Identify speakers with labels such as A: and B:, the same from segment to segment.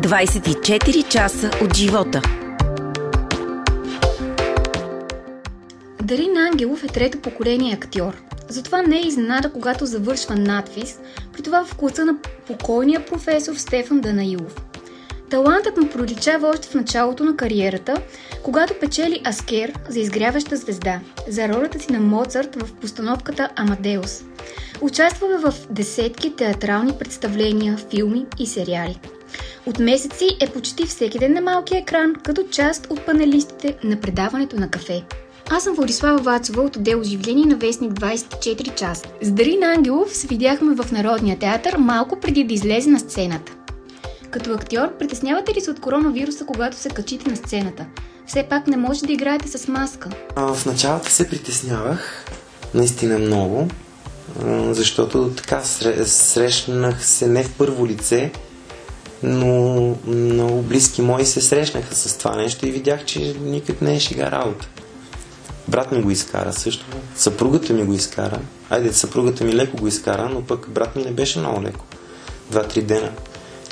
A: 24 часа от живота.
B: Дарин Ангелов е трето поколение актьор. Затова не е изненада, когато завършва надвис, при това в класа на покойния професор Стефан Данаилов. Талантът му проличава още в началото на кариерата, когато печели Аскер за изгряваща звезда, за ролята си на Моцарт в постановката Амадеус. Участваме в десетки театрални представления, филми и сериали. От месеци е почти всеки ден на малкия екран, като част от панелистите на предаването на кафе. Аз съм Владислава Вацова от отдел Оживление на Вестник 24 часа. С Дарин Ангелов се видяхме в Народния театър малко преди да излезе на сцената. Като актьор, притеснявате ли се от коронавируса, когато се качите на сцената? Все пак не може да играете с маска.
C: А, в началото се притеснявах, наистина много, защото така срещнах се не в първо лице, но много близки мои се срещнаха с това нещо и видях, че никак не е шега работа. Брат ми го изкара също, съпругата ми го изкара. Айде, съпругата ми леко го изкара, но пък брат ми не беше много леко. Два-три дена.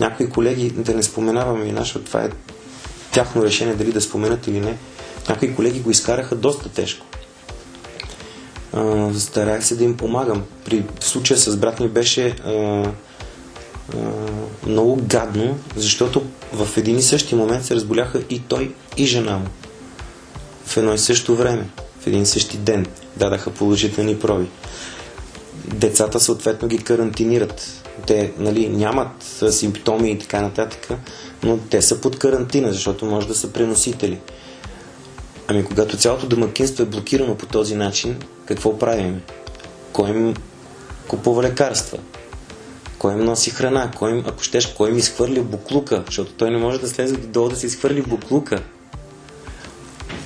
C: Някои колеги, да не споменавам имена, защото това е тяхно решение дали да споменат или не, някои колеги го изкараха доста тежко. старях се да им помагам. При случая с брат ми беше а, много гадно, защото в един и същи момент се разболяха и той, и жена му. В едно и също време, в един и същи ден дадаха положителни проби. Децата съответно ги карантинират те нали, нямат симптоми и така нататък, но те са под карантина, защото може да са преносители. Ами когато цялото домакинство е блокирано по този начин, какво правим? Кой им купува лекарства? Кой им носи храна? Кой им, ако щеш, кой им изхвърли буклука? Защото той не може да слезе долу да си изхвърли буклука.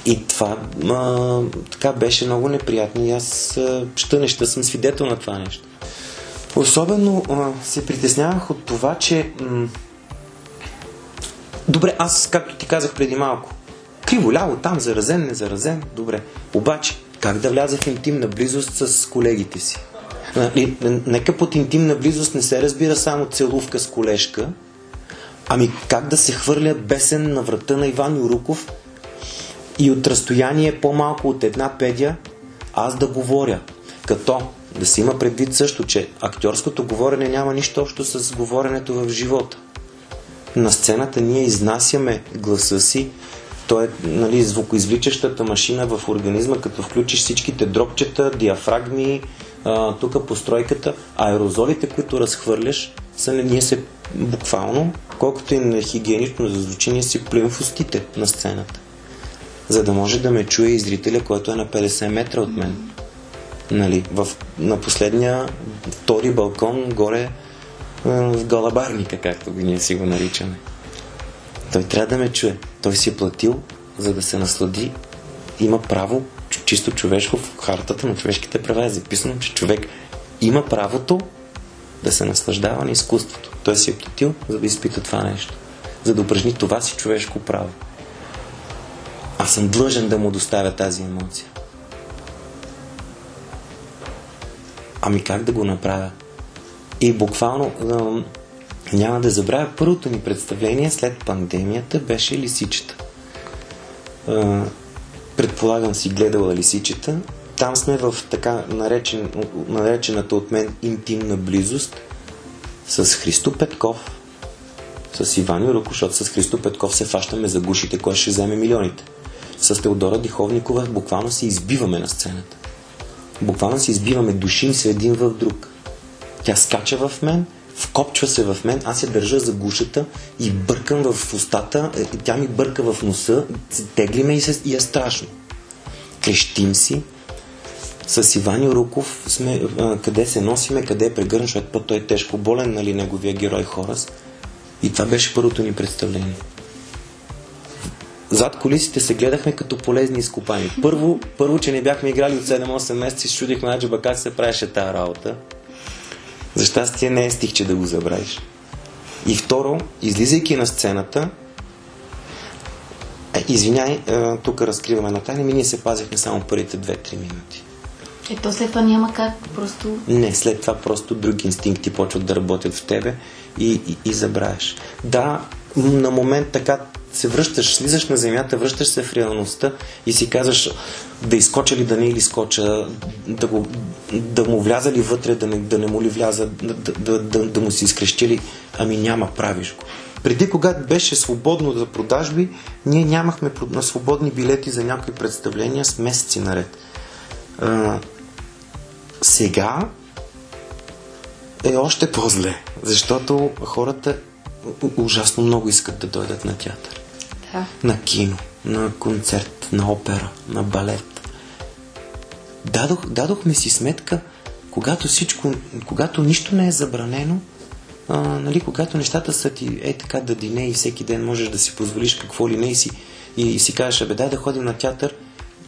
C: И това а, така беше много неприятно и аз ща неща съм свидетел на това нещо. Особено а, се притеснявах от това, че м- добре, аз, както ти казах преди малко, криво ляво, там заразен, не заразен, добре. Обаче, как да вляза в интимна близост с колегите си? Нали, нека под интимна близост не се разбира само целувка с колежка, ами как да се хвърля бесен на врата на Иван Юруков и от разстояние по-малко от една педия аз да говоря. Като да се има предвид също, че актьорското говорене няма нищо общо с говоренето в живота. На сцената ние изнасяме гласа си, то е нали, звукоизвличащата машина в организма, като включиш всичките дропчета, диафрагми, тук постройката, аерозолите, които разхвърляш, са ние се буквално, колкото и на хигиенично да звучи, ние си плюем в устите на сцената. За да може да ме чуе и зрителя, който е на 50 метра от мен нали, в, на последния втори балкон горе в Галабарника, както ние си го наричаме. Той трябва да ме чуе. Той си е платил, за да се наслади. Има право, чисто човешко, в хартата на човешките права е записано, че човек има правото да се наслаждава на изкуството. Той си е платил, за да изпита това нещо. За да упражни това си човешко право. Аз съм длъжен да му доставя тази емоция. Ами как да го направя? И буквално няма да забравя, първото ни представление след пандемията беше Лисичета. Предполагам си гледала Лисичета. Там сме в така наречен, наречената от мен интимна близост с Христо Петков, с Иван Юруко, защото с Христо Петков се фащаме за гушите, кой ще вземе милионите. С Теодора Диховникова буквално се избиваме на сцената буквално си избиваме, душим се един в друг. Тя скача в мен, вкопчва се в мен, аз я държа за гушата и бъркам в устата, е, тя ми бърка в носа, тегли ме и, се, и е страшно. Крещим си. С Иван Руков сме, а, къде се носиме, къде е прегърнат, защото той е тежко болен, нали, неговия герой Хорас. И това беше първото ни представление зад колисите се гледахме като полезни изкопани. Първо, първо че не бяхме играли от 7-8 месеца и чудихме на джаба как се правеше тази работа. За щастие не е стих, че да го забравиш. И второ, излизайки на сцената, е, извиняй, е, тук разкриваме на тайна, ми ние се пазихме само първите 2-3 минути.
B: Ето след това няма как, просто...
C: Не, след това просто други инстинкти почват да работят в тебе и, и, и забравяш. Да, на момент така се връщаш, слизаш на земята, връщаш се в реалността и си казваш да изкоча ли да не или скоча, да, го, да му вляза ли вътре, да не, да не му ли вляза, да, да, да, да му се изкрещи ли, ами няма, правиш го. Преди, когато беше свободно за продажби, ние нямахме на свободни билети за някои представления с месеци наред. А, сега е още по-зле, защото хората ужасно много искат да дойдат на театър.
B: Да.
C: На кино, на концерт, на опера, на балет. Дадох, дадохме си сметка, когато всичко, когато нищо не е забранено, а, нали, когато нещата са ти е така дадине и всеки ден можеш да си позволиш какво ли не и си, и, и си кажеш, абе дай да ходим на театър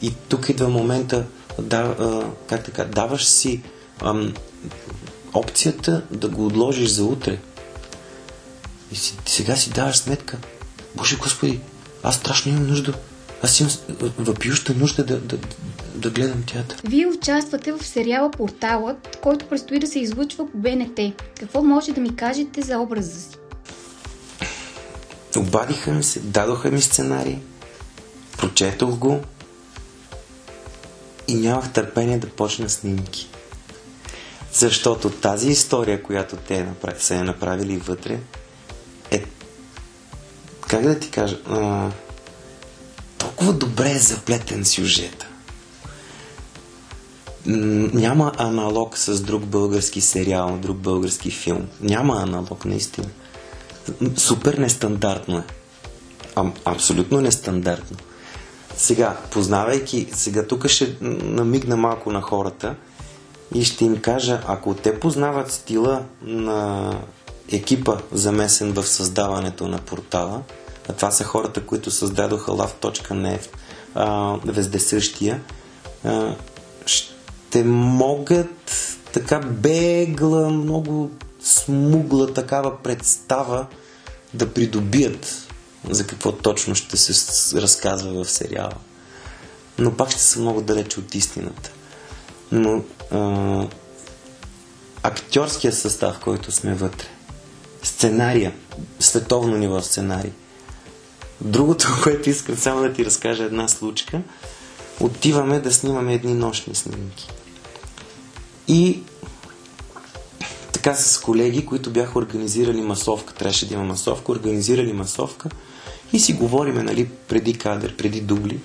C: и тук идва момента, да, а, как така, даваш си ам, опцията да го отложиш за утре. И си, сега си даваш сметка, Боже Господи, аз страшно имам нужда, аз имам въпиюща нужда да, да, да гледам театър.
B: Вие участвате в сериала Порталът, който предстои да се излъчва по БНТ. Какво може да ми кажете за образа си?
C: Обадиха ми се, дадоха ми сценарий, прочетох го и нямах търпение да почна снимки. Защото тази история, която те са я направили вътре, как да ти кажа, а, толкова добре е заплетен сюжета. Няма аналог с друг български сериал, друг български филм. Няма аналог, наистина. Супер нестандартно е. А, абсолютно нестандартно. Сега, познавайки, сега тук ще намигна малко на хората и ще им кажа, ако те познават стила на екипа замесен в създаването на портала, това са хората, които създадоха Love.net, вездесъщия, ще могат така бегла, много смугла такава представа да придобият за какво точно ще се разказва в сериала. Но пак ще са много далече от истината. Но а, актьорския състав, който сме вътре, сценария, световно ниво сценарий. Другото, което искам само да ти разкажа една случка, отиваме да снимаме едни нощни снимки. И така с колеги, които бяха организирали масовка, трябваше да има масовка, организирали масовка и си говориме, нали, преди кадър, преди дубли.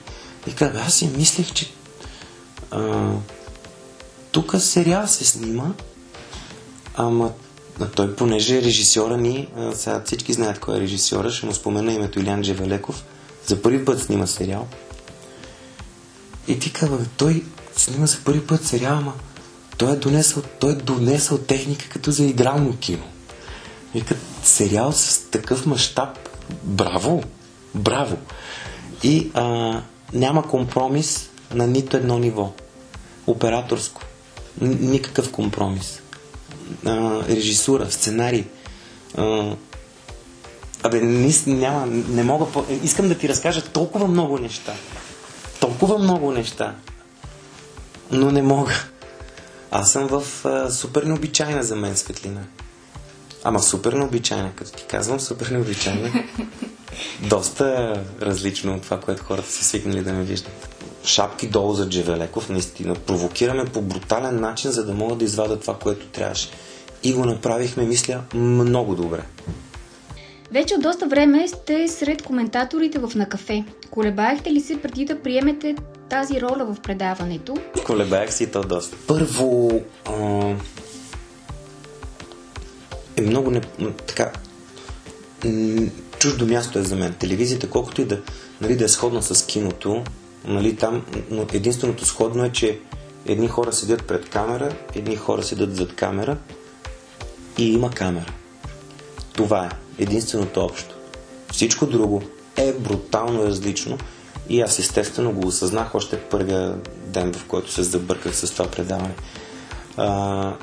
C: И казах, аз си мислех, че тук сериал се снима, ама а той, понеже е режисьора ни, сега всички знаят кой е режисьора, ще му спомена името Илян Джевелеков, за първи път снима сериал. И ти казва, той снима за първи път сериал, ама той е донесъл, той е донесъл техника като за игрално кино. Като сериал с такъв мащаб, браво, браво. И а, няма компромис на нито едно ниво. Операторско. Никакъв компромис. А, режисура, сценарий. А, абе, не, няма, не мога. Искам да ти разкажа толкова много неща. Толкова много неща. Но не мога. Аз съм в а, супер необичайна за мен светлина. Ама супер необичайна, като ти казвам, супер необичайна. Доста различно от това, което хората са свикнали да ме виждат. Шапки долу за Джевелеков, наистина. Провокираме по брутален начин, за да могат да извадят това, което трябваше. И го направихме, мисля, много добре.
B: Вече от доста време сте сред коментаторите в На кафе. Колебаехте ли се преди да приемете тази роля в предаването?
C: Колебаях си то доста. Първо, а, е много не, така чуждо място е за мен. Телевизията, колкото и да, нали, да е сходна с киното, нали, там, но единственото сходно е, че едни хора седят пред камера, едни хора седят зад камера и има камера. Това е единственото общо. Всичко друго е брутално различно и аз естествено го осъзнах още първия ден, в който се забърках с това предаване. А,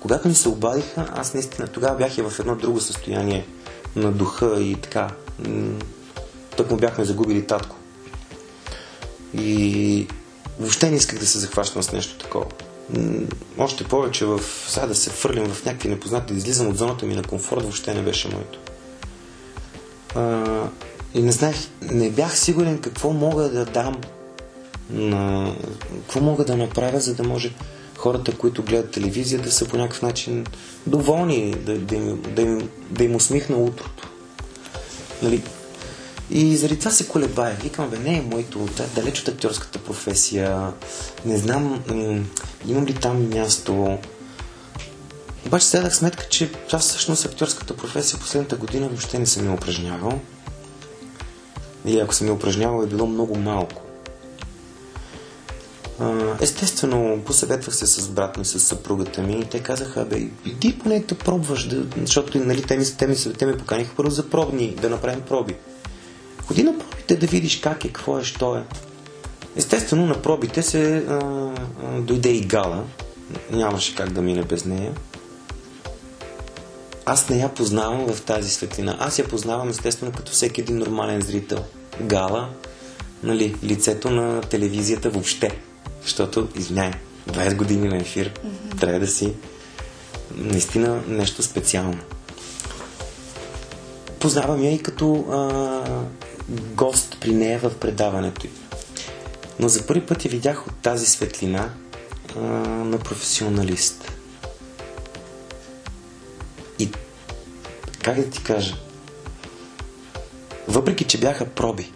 C: когато ми се обадиха, аз наистина тогава бях и в едно друго състояние на духа и така. Тък му бяхме загубили татко. И въобще не исках да се захващам с нещо такова. Още повече в сега да се фърлим в някакви непознати, да излизам от зоната ми на комфорт, въобще не беше моето. А, и не знаех, не бях сигурен какво мога да дам на... какво мога да направя, за да може хората, които гледат телевизия, да са по някакъв начин доволни, да, да, им, да, им, да им усмихна утрото. Нали? И заради това се колебая. Викам, бе, не е моето, далеч от актьорската професия. Не знам, м- имам ли там място. Обаче се дадах сметка, че аз всъщност актьорската професия последната година въобще не съм я упражнявал. И ако съм я упражнявал е било много малко. Естествено, посъветвах се с брат ми, с съпругата ми и те казаха, бе, иди поне да пробваш, да, защото нали, те, ми, те, ми, те ми поканиха първо за пробни, да направим проби. Ходи на пробите да видиш как е, какво е, що е. Естествено, на пробите се а, а, дойде и Гала. Нямаше как да мине без нея. Аз не я познавам в тази светлина. Аз я познавам естествено като всеки един нормален зрител. Гала, нали, лицето на телевизията въобще. Защото, извиняй, 20 години на ефир, mm-hmm. трябва да си наистина нещо специално. Познавам я и като а, гост при нея в предаването й. Но за първи път я видях от тази светлина а, на професионалист. И как да ти кажа? Въпреки, че бяха проби,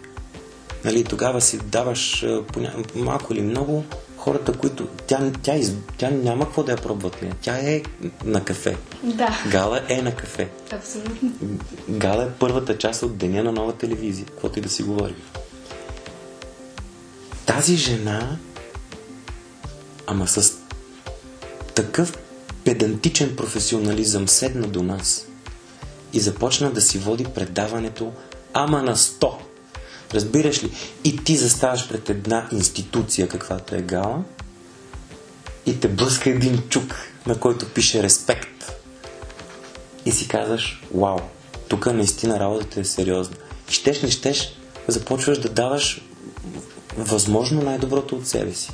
C: нали, тогава си даваш поня... малко или много хората, които... Тя, тя, из... тя няма какво да я пробват нея. Тя е на кафе.
B: Да.
C: Гала е на кафе.
B: Абсолютно.
C: Гала е първата част от деня на нова телевизия, каквото и да си говори. Тази жена, ама с такъв педантичен професионализъм седна до нас и започна да си води предаването ама на 100. Разбираш ли? И ти заставаш пред една институция, каквато е Гала, и те блъска един чук, на който пише респект. И си казваш, вау, тук наистина работата е сериозна. И щеш, не щеш, започваш да даваш възможно най-доброто от себе си.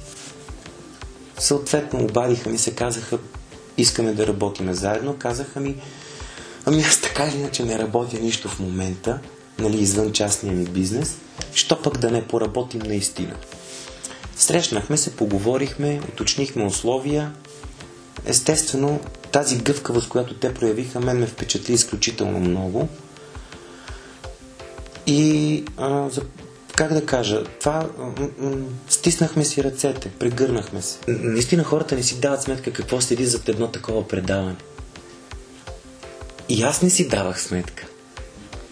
C: Съответно, обадиха ми се, казаха, искаме да работиме заедно. Казаха ми, ами аз така или иначе не работя нищо в момента, нали, извън частния ми бизнес, що пък да не поработим наистина. Срещнахме се, поговорихме, уточнихме условия. Естествено, тази гъвкавост, която те проявиха, мен ме впечатли изключително много. И а, за, как да кажа, това м- м- стиснахме си ръцете, прегърнахме се. Наистина хората не си дават сметка какво седи зад едно такова предаване. И аз не си давах сметка.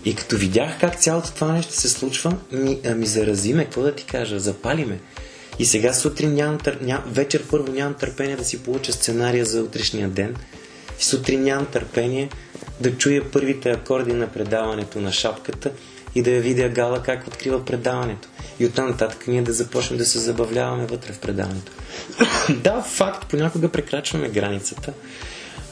C: И като видях как цялото това нещо се случва, ми, ми заразиме, какво да ти кажа, запалиме. И сега сутрин нямам, ням... вечер първо нямам търпение да си получа сценария за утрешния ден. И сутрин нямам търпение да чуя първите акорди на предаването на шапката и да я видя Гала как открива предаването. И оттам нататък ние да започнем да се забавляваме вътре в предаването. да, факт, понякога прекрачваме границата,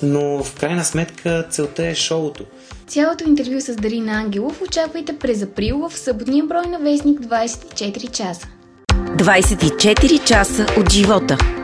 C: но в крайна сметка целта е шоуто.
B: Цялото интервю с Дарина Ангелов очаквайте през април в съботния брой на Вестник 24 часа.
A: 24 часа от живота.